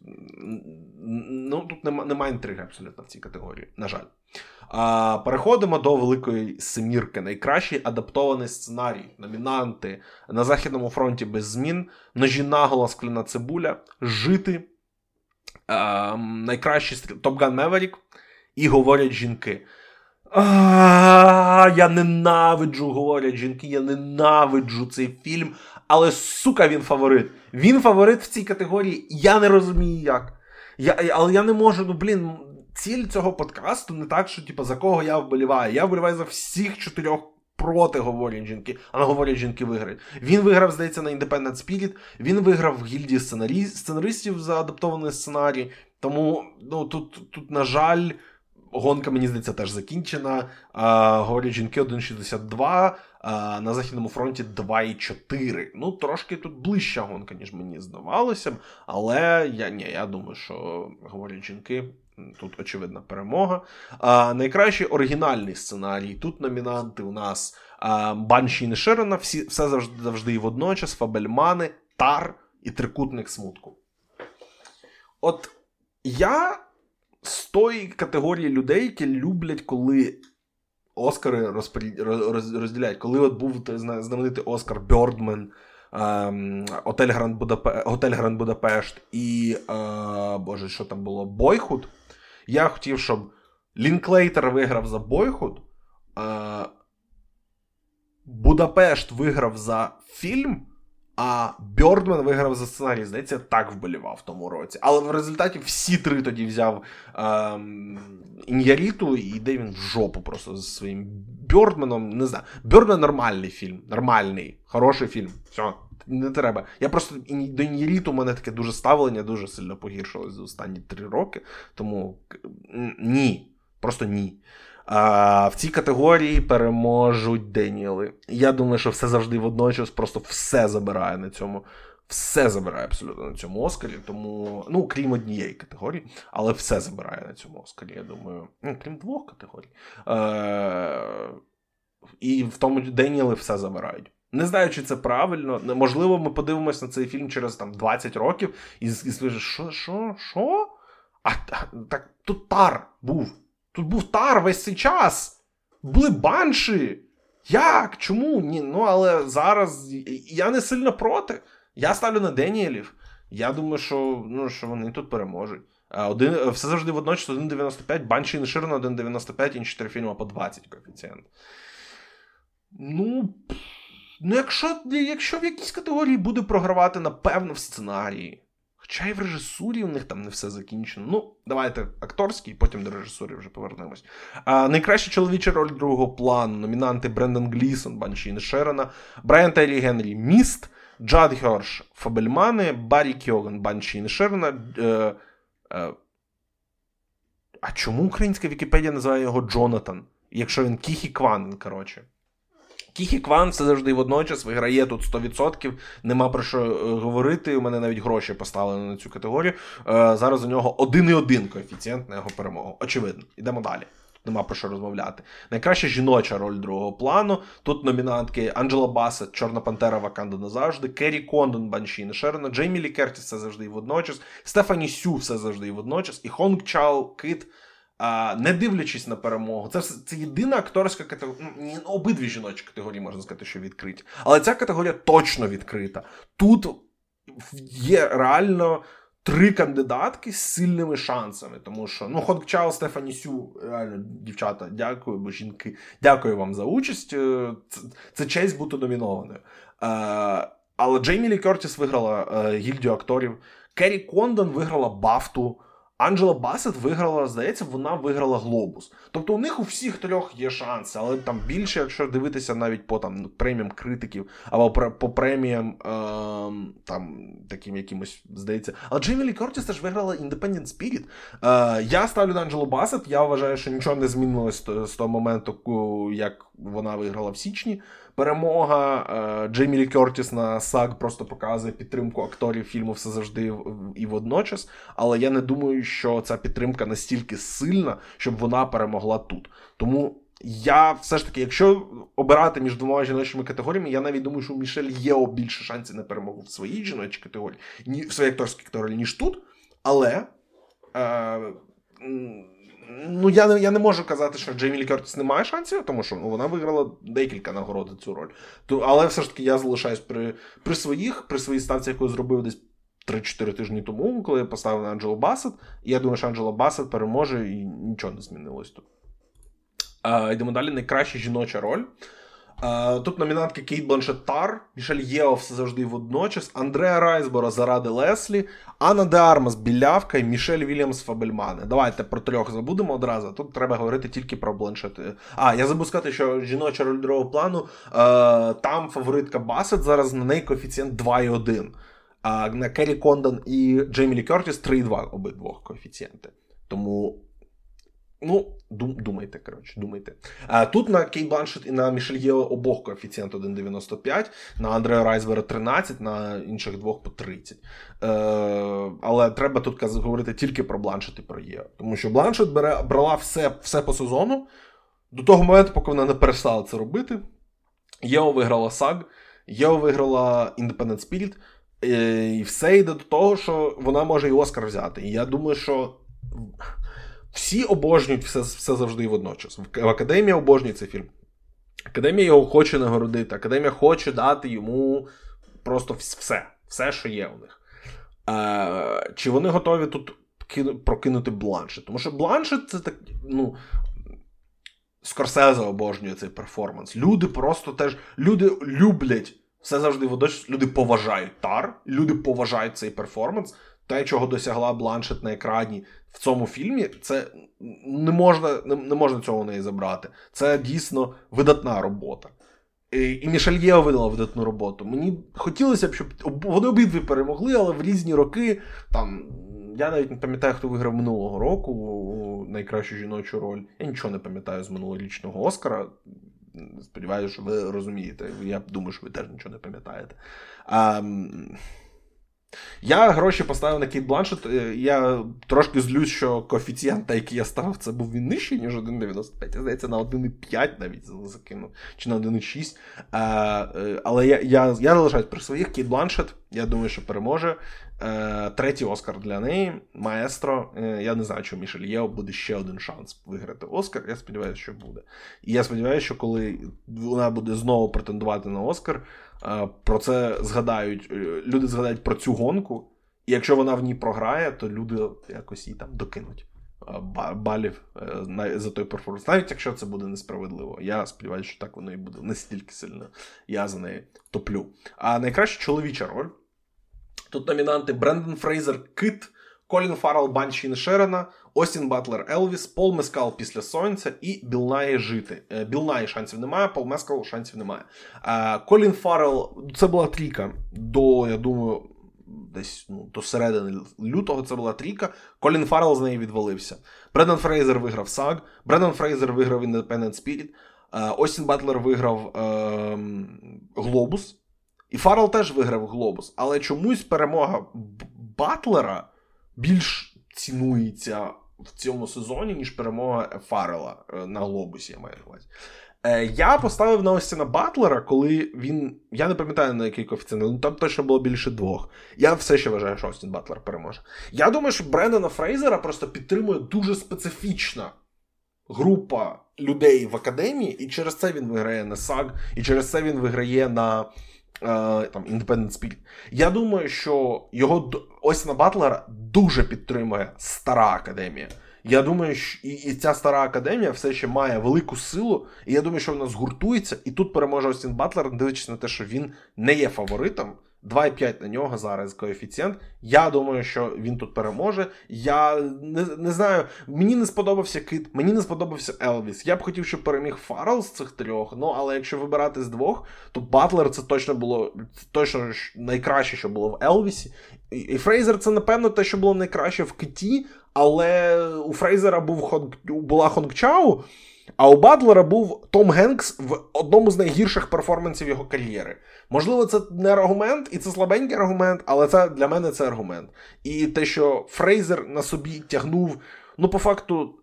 ну, тут нема, немає інтриги абсолютно в цій категорії. На жаль. А, Переходимо до великої семірки. Найкращий адаптований сценарій, номінанти на Західному фронті без змін, ножі наголо, скляна цибуля, жити, а, найкращий Топ Ган Меверік і говорять жінки. А, Я ненавиджу, говорять жінки, я ненавиджу цей фільм. Але сука, він фаворит. Він фаворит в цій категорії. Я не розумію як. Я, Але я не можу, ну блін, ціль цього подкасту не так, що типу, за кого я вболіваю. Я вболіваю за всіх чотирьох проти говорять жінки, а не говорять жінки виграють. Він виграв, здається, на Independent Spirit, він виграв в гільдії сценарі... сценаристів за адаптований сценарій. Тому ну, тут, тут, на жаль. Гонка, мені здається, теж закінчена. А, Говорять жінки 1,62, а на Західному фронті 2,4. Ну, трошки тут ближча гонка, ніж мені здавалося. Але я ні, я думаю, що говорять жінки Тут очевидна перемога. А, Найкращий оригінальний сценарій. Тут номінанти у нас а, Банші Неширена, всі, все завжди завжди і водночас, Фабельмани, Тар і Трикутник смутку. От я з тої категорії людей, які люблять, коли Оскари розділяють. Коли от був знаменитий Оскар Бьордмен. Ем, Готель Гранд Будапешт і е, Боже, що там було? Бойхуд. Я хотів, щоб Лінклейтер виграв за Бойхуд, е, Будапешт виграв за фільм, а Бьордмен виграв за сценарій. Здається, так вболівав в тому році. Але в результаті всі три тоді взяв е, Ін'яріту і йде він в жопу просто зі своїм Бьордменом. Не знаю. Бьордмен нормальний фільм. Нормальний, хороший фільм. Все не треба. Я просто до Ін'єліту у мене таке дуже ставлення, дуже сильно погіршилось за останні три роки. Тому ні. Просто ні. А, В цій категорії переможуть Деніели. Я думаю, що все завжди водночас просто все забирає на цьому. Все забирає абсолютно на цьому Оскарі, тому, ну, крім однієї категорії, але все забирає на цьому Оскарі, я думаю. Ну, крім двох категорій. Е, і в тому Деніели все забирають. Не знаю, чи це правильно. Можливо, ми подивимося на цей фільм через там 20 років і скажемо, що, що, що? А так тут тар був. Тут був тар весь цей час. Були банші. Як? Чому? Ні, Ну, але зараз я не сильно проти. Я ставлю на Деніелів. Я думаю, що ну, що вони тут переможуть. Один, Все завжди водночас 1,95, банші не ширено 1,95, інші 4 фільми по 20 коефіцієнт. Ну. Ну, якщо якщо в якійсь категорії буде програвати, напевно, в сценарії. Хоча й в режисурі у них там не все закінчено. Ну, давайте акторський, потім до режисури вже повернемось. А, Найкраща чоловіча роль другого плану. Номінанти Брендан Глісон, Банші Шерона, Брайан Тайлі Генрі Міст, Джад Герш Фабельмани, Баррі Кьоган, Банші Шерона. Е, е, а чому українська Вікіпедія називає його Джонатан? Якщо він Кі Хюї Кван, коротше. Кіхі Кван все завжди водночас виграє тут 100%. Нема про що е, говорити. У мене навіть гроші поставлені на цю категорію. Е, зараз у нього 1,1 коефіцієнт на його перемогу. Очевидно, йдемо далі. Нема про що розмовляти. Найкраща жіноча роль другого плану. Тут номінантки Анджела Басет, Чорна Пантера Ваканда назавжди, Керрі Кондон, Банші Інішерена, Джеймі Лі Кертіс все завжди і водночас, Стефані Сю все завжди і водночас, і Хонг Чау Кит а, Не дивлячись на перемогу, це це єдина акторська категорія. Ну, обидві жіночі категорії можна сказати, що відкриті. Але ця категорія точно відкрита. Тут є реально три кандидатки з сильними шансами. Тому що ну, Хонг Чао, Стефані Сю, реально, дівчата, дякую, бо жінки, дякую вам за участь. Е, це, це честь бути номінованою. А, але Джеймі Лі Кертіс виграла а, е, гільдію акторів. Керрі Кондон виграла Бафту. Анджела Басет виграла, здається, вона виграла глобус. Тобто у них у всіх трьох є шанси, але там більше, якщо дивитися навіть по там преміям критиків або по преміям е, там таким якимось здається. Але Джеймі Лі Кортіс теж виграла Independent Spirit. Е, Я ставлю на Анджелу Басет. Я вважаю, що нічого не змінилось з того моменту, як вона виграла в січні перемога. Е, Джеймі Лі Кертіс на САГ просто показує підтримку акторів фільму все завжди і водночас. Але я не думаю, що ця підтримка настільки сильна, щоб вона перемогла тут. Тому. Я все ж таки, якщо обирати між двома жіночими категоріями, я навіть думаю, що у Мішель є більше шансів на перемогу в своїй жіночій категорії, в своїй акторській категорії, ніж тут. Але е, Ну, я не я не можу казати, що Джеймілі Кертіс не має шансів, тому що ну, вона виграла декілька нагород за цю роль. То, Але все ж таки я залишаюсь при при своїх, при своїй ставці, яку я зробив десь 3-4 тижні тому, коли я поставив на Анджело Басет. І я думаю, що Анджела Басет переможе і нічого не змінилось тут. Йдемо далі. Найкраща жіноча роль. Тут номінантки Кейт Бланшет Тар, Мішель Єо все завжди водночас, Андреа Райсбора заради Леслі, Анна Де Армас Білявка і Мішель Вільямс Фабельмане. Давайте про трьох забудемо одразу. Тут треба говорити тільки про Бланшет. А, я забув сказати, що жіноча роль другого плану. Там фаворитка Басет, зараз на неї коефіцієнт 2,1. А на Керрі Кондон і Джеймі Лі Кертіс 3,2 обидвох коефіцієнти. Тому Ну, думайте, коротше, думайте. А, Тут на Кейт Бланшет і на Мішель Єо обох коефіцієнт 1,95, на Андреа Райсбера 13, на інших двох по 30. Е, Але треба тут говорити тільки про Бланшет і про Єо. Тому що Бланшет бере, брала все все по сезону до того моменту, поки вона не перестала це робити. Єо виграла SAG, Єо виграла Independent Spirit, е, і все йде до того, що вона може і Оскар взяти. І я думаю, що. Всі обожнюють все все завжди і водночас. Академія обожнює цей фільм. Академія його хоче нагородити. Академія хоче дати йому просто все, все, що є у них. Е, Чи вони готові тут прокинути бланшет? Тому що бланшет це так. ну, Скорсезе обожнює цей перформанс. Люди просто теж люди люблять все завжди водночас. Люди поважають тар, люди поважають цей перформанс те, чого досягла Бланшет на екрані в цьому фільмі, це не можна не, не можна цього в неї забрати. Це дійсно видатна робота. І, і Мішель Єо видала видатну роботу. Мені хотілося б, щоб вони обидві перемогли, але в різні роки там. Я навіть не пам'ятаю, хто виграв минулого року найкращу жіночу роль. Я нічого не пам'ятаю з минулорічного Оскара. Сподіваюся, що ви розумієте. Я думаю, що ви теж нічого не пам'ятаєте. А, Я гроші поставив на Кейт Бланшет. Е, я трошки злюсь, що коефіцієнт, який я ставив, це був він нижчий, ніж 1,95. Я здається, на 1,5 навіть закинув, чи на 1,6. Е, Але я я, я залишаюсь при своїх Кейт Бланшет. Я думаю, що переможе. Е, третій Оскар для неї, маестро. Я не знаю, чи Мішель Єо буде ще один шанс виграти Оскар. Я сподіваюся, що буде. І я сподіваюся, що коли вона буде знову претендувати на Оскар. Е, про це згадають, е, люди згадають про цю гонку, і якщо вона в ній програє, то люди якось їй там докинуть е, балів за той перформанс. Навіть якщо це буде несправедливо. Я сподіваюся, що так воно і буде настільки сильно. Я за неї топлю. А найкраща чоловіча роль. Тут номінанти Брендан Фрейзер Кит, Колін Фаррел Банші Інішерена, Остін Батлер Елвіс, Пол Мескал після сонця і Білл Наї Жити. Е, Білл Наї шансів немає, Пол Мескал шансів немає. Е, Колін Фаррел, це була трійка до, я думаю, десь ну, до середини лютого це була трійка. Колін Фаррел з неї відвалився. Брендан Фрейзер виграв САГ, Брендан Фрейзер виграв Independent Spirit, е, Остін Батлер виграв е, Глобус. І Фаррел теж виграв Глобус. Але чомусь перемога Батлера більш цінується в цьому сезоні, ніж перемога Фаррела е, на глобусі, я маю на увазі. Е, я поставив на Остіна Батлера, коли він. Я не пам'ятаю на який коефіцієнт, але там точно було більше двох. Я все ще вважаю, що Остін Батлер переможе. Я думаю, що Брендона Фрейзера просто підтримує дуже специфічна група людей в академії, і через це він виграє на САГ, і через це він виграє на Е, там Independent Spirit. Я думаю, що його Остіна Батлера дуже підтримує стара академія. Я думаю, що і, і ця стара академія все ще має велику силу, і я думаю, що вона згуртується, і тут переможе Остін Батлер, дивлячись на те, що він не є фаворитом. 2,5 на нього зараз коефіцієнт. Я думаю, що він тут переможе. Я не не знаю, мені не сподобався Кит, мені не сподобався Елвіс. Я б хотів, щоб переміг Фаррел з цих трьох. Ну, але якщо вибирати з двох, то Батлер це точно було точно найкраще, що було в Елвісі. І Фрейзер це, напевно, те, що було найкраще в Киті, але у Фрейзера був Хонг, була Хонг Чау. А у Батлера був Том Генкс в одному з найгірших перформансів його кар'єри. Можливо, це не аргумент, і це слабенький аргумент, але це для мене це аргумент. І те, що Фрейзер на собі тягнув, ну, по факту,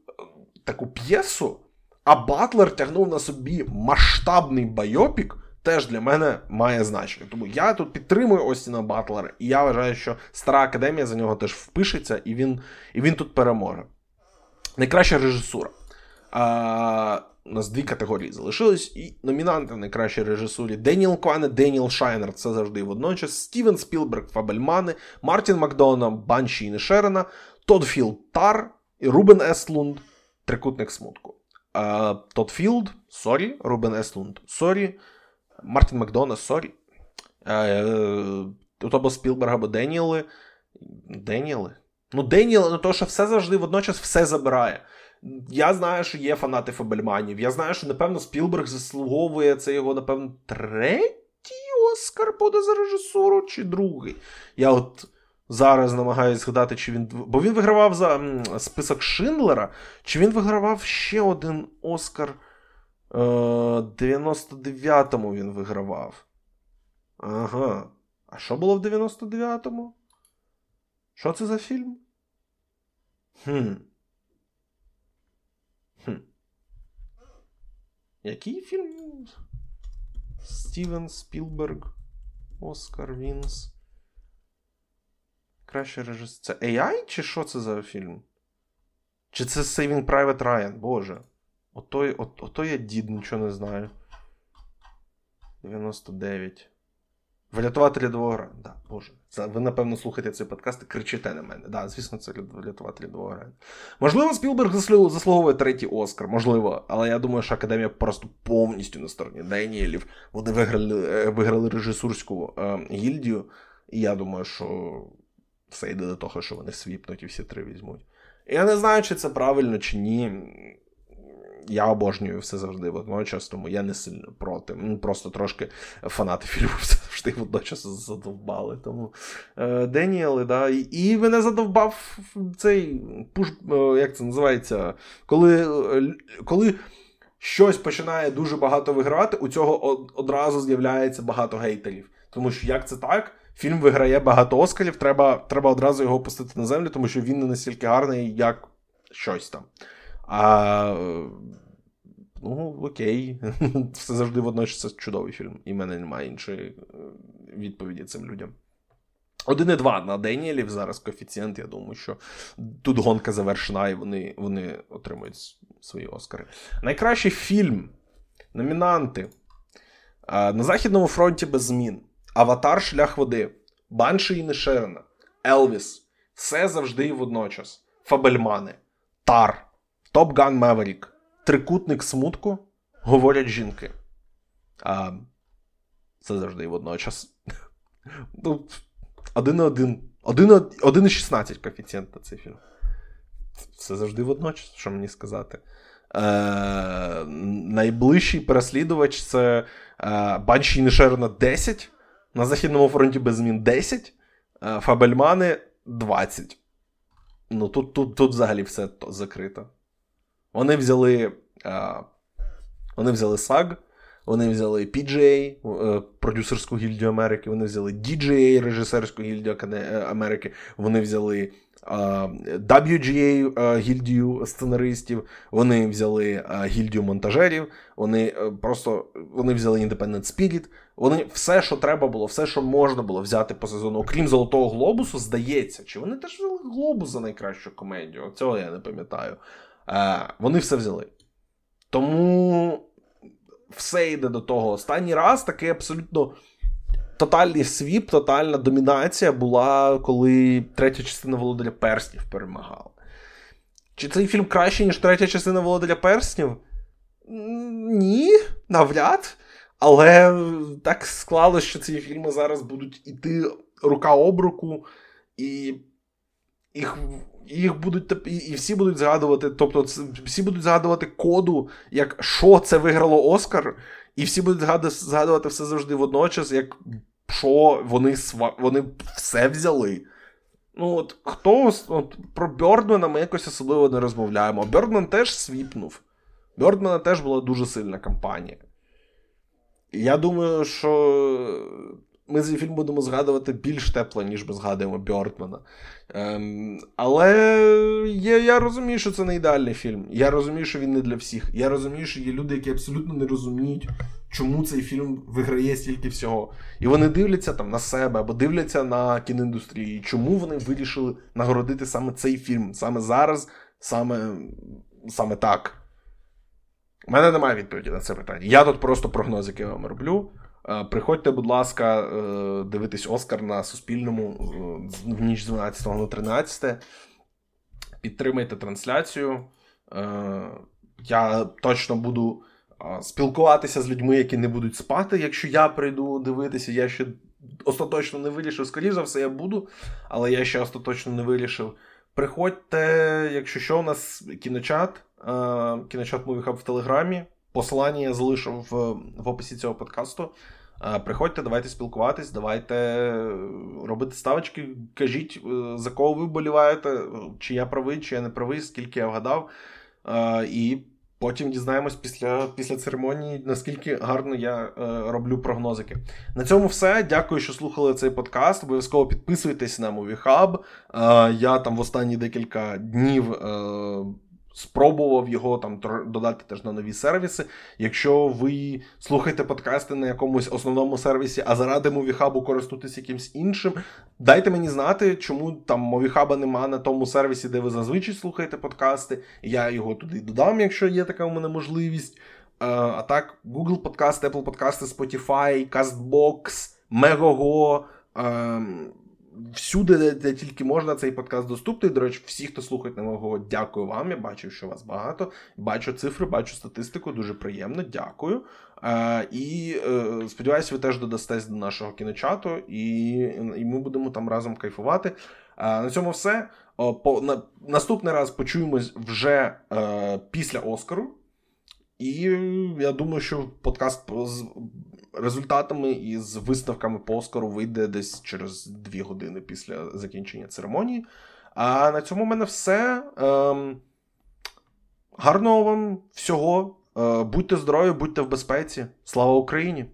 таку п'єсу, а Батлер тягнув на собі масштабний байопік, теж для мене має значення. Тому я тут підтримую Остіна Батлера, і я вважаю, що стара академія за нього теж впишеться, і він, і він тут переможе. Найкраща режисура. А, У нас дві категорії залишились. І номінанти в найкращій режисурі Деніел Кван е, Деніел Шайнерт, Все завжди водночас, Стівен Спілберг, Фабельмани, Мартін Макдона, Банші Інішерена, Тодд Філд Тар і Рубен Естлунд, Трикутник смутку. А, Тодд Філд, sorry, Рубен Естлунд, sorry, Мартін Макдона, sorry. Тут або Спілберг, або Деніели. Деніели? Ну, Деніел, ну то що все завжди водночас все забирає. Я знаю, що є фанати Фабельманів. Я знаю, що, напевно, Спілберг заслуговує це його, напевно, третій Оскар буде за режисуру, чи другий. Я от зараз намагаюся згадати, чи він. Бо він вигравав за список Шиндлера, чи він вигравав ще один Оскар. 99-му е, він вигравав. Ага. А що було в 99-му? Що це за фільм? Хм. Який фільм? Стівен Спілберг, Оскар Вінс. Краще режисер. Це AI, чи що це за фільм? Чи це Saving Private Ryan? Боже. Ото, ото я дід нічого не знаю. 99. Врятувати рядового грання. Да, Боже. Ви, напевно, слухаєте цей подкаст і кричите на мене. Да, Звісно, це врятувати рядового грання. Можливо, Спілберг заслуговує третій Оскар, можливо, але я думаю, що Академія просто повністю на стороні Деніелів. Вони виграли е, виграли режисурську е, гільдію, і я думаю, що все йде до того, що вони свіпнуть і всі три візьмуть. Я не знаю, чи це правильно, чи ні я обожнюю все завжди водночас, тому я не сильно проти. Просто трошки фанати фільму завжди водночас задовбали. Тому е, Деніели, да, і, і мене задовбав цей пуш, е, як це називається, коли, е, коли. Щось починає дуже багато вигравати, у цього одразу з'являється багато гейтерів. Тому що як це так? Фільм виграє багато Оскарів, треба треба одразу його пустити на землю, тому що він не настільки гарний, як щось там. А, Ну, окей. Все завжди водночас це чудовий фільм. І в мене немає іншої е, відповіді цим людям. 1,2 на Деніелів зараз коефіцієнт. Я думаю, що тут гонка завершена, і вони вони отримують свої Оскари. Найкращий фільм. Номінанти. На Західному фронті без змін. Аватар Шлях води. Банші і Нешерена. Елвіс. Все завжди і водночас. Фабельмани. Тар. Топ Ган Меверік. Трикутник смутку. Говорять жінки. А, Це завжди водночас. Ну, один на один. Один і 16 коефіцієнт на цей фільм. Все завжди водночас, що мені сказати. Е, Найближчий переслідувач це е, Банші Нешерна 10. На Західному фронті без змін 10. Е, Фабельмани 20. Ну, тут тут, тут взагалі все закрито. Вони взяли. Е, вони взяли SAG, вони взяли PGA, е, продюсерську гільдію Америки, вони взяли DGA, режисерську гільдію е, Америки, вони взяли WGA гільдію сценаристів, вони взяли гільдію монтажерів, вони просто вони взяли Independent Spirit, вони все, що треба було, все, що можна було взяти по сезону, окрім Золотого Глобусу, здається, чи вони теж взяли глобус за найкращу комедію? Цього я не пам'ятаю. Вони все взяли. Тому все йде до того. Останній раз такий абсолютно тотальний sweep, тотальна домінація була, коли третя частина Володаря Перснів перемагала. Чи цей фільм кращий, ніж третя частина Володаря Перснів? Ні, навряд. Але так склалося, що ці фільми зараз будуть іти рука об руку, і їх їх будуть і, всі будуть згадувати, тобто всі будуть згадувати коду, як що це виграло Оскар, і всі будуть згадувати все завжди водночас, як що вони вони все взяли. Ну, от хто от, про Бьордмена ми якось особливо не розмовляємо. Бьордмен теж свіпнув. Бьордмена теж була дуже сильна кампанія. я думаю, що ми цей фільм будемо згадувати більш тепло, ніж ми згадуємо Бьортмана. Ем, Але я я розумію, що це не ідеальний фільм. Я розумію, що він не для всіх. Я розумію, що є люди, які абсолютно не розуміють, чому цей фільм виграє стільки всього. І вони дивляться там на себе або дивляться на кіноіндустрію. Чому вони вирішили нагородити саме цей фільм, саме зараз, саме, саме так. У мене немає відповіді на це питання. Я тут просто прогноз, який я вам роблю. Е, приходьте, будь ласка, е, дивитись Оскар на Суспільному е, в ніч з 12 на 13. Підтримайте трансляцію. Я точно буду спілкуватися з людьми, які не будуть спати. Якщо я прийду дивитися, я ще остаточно не вирішив. Скоріше за все, я буду, але я ще остаточно не вирішив. Приходьте, якщо що, у нас кіночат, кіночат Movie Hub в Телеграмі. Посилання я залишив в, в описі цього подкасту. Приходьте, давайте спілкуватись, давайте е, робити ставочки. Кажіть, е, за кого ви вболіваєте, чи я правий, чи я не правий, скільки я вгадав. І потім дізнаємось після після церемонії, наскільки гарно я е, роблю прогнозики. На цьому все. Дякую, що слухали цей подкаст. Обов'язково підписуйтесь на MovieHub. Я там в останні декілька днів спробував його там додати теж на нові сервіси. Якщо ви слухаєте подкасти на якомусь основному сервісі, а заради мовіхабу користуєтесь якимсь іншим, дайте мені знати, чому там мовіхаба нема на тому сервісі, де ви зазвичай слухаєте подкасти. Я його туди додам, якщо є така у мене можливість. А так, Google Подкасти, Apple Подкасти, Spotify, CastBox, Megogo, ем, всюди, де, тільки можна, цей подкаст доступний. До речі, всі, хто слухає на мого, дякую вам. Я бачу, що вас багато. Бачу цифри, бачу статистику. Дуже приємно. Дякую. Е, І е, сподіваюся, ви теж додастесь до нашого кіночату, і і ми будемо там разом кайфувати. Е, на цьому все. О, по, на, Наступний раз почуємось вже е, після Оскару. І я думаю, що подкаст результатами і з виставками по Оскару вийде десь через дві години після закінчення церемонії. А на цьому в мене все. Ем, гарного вам всього. Е, будьте здорові, будьте в безпеці. Слава Україні!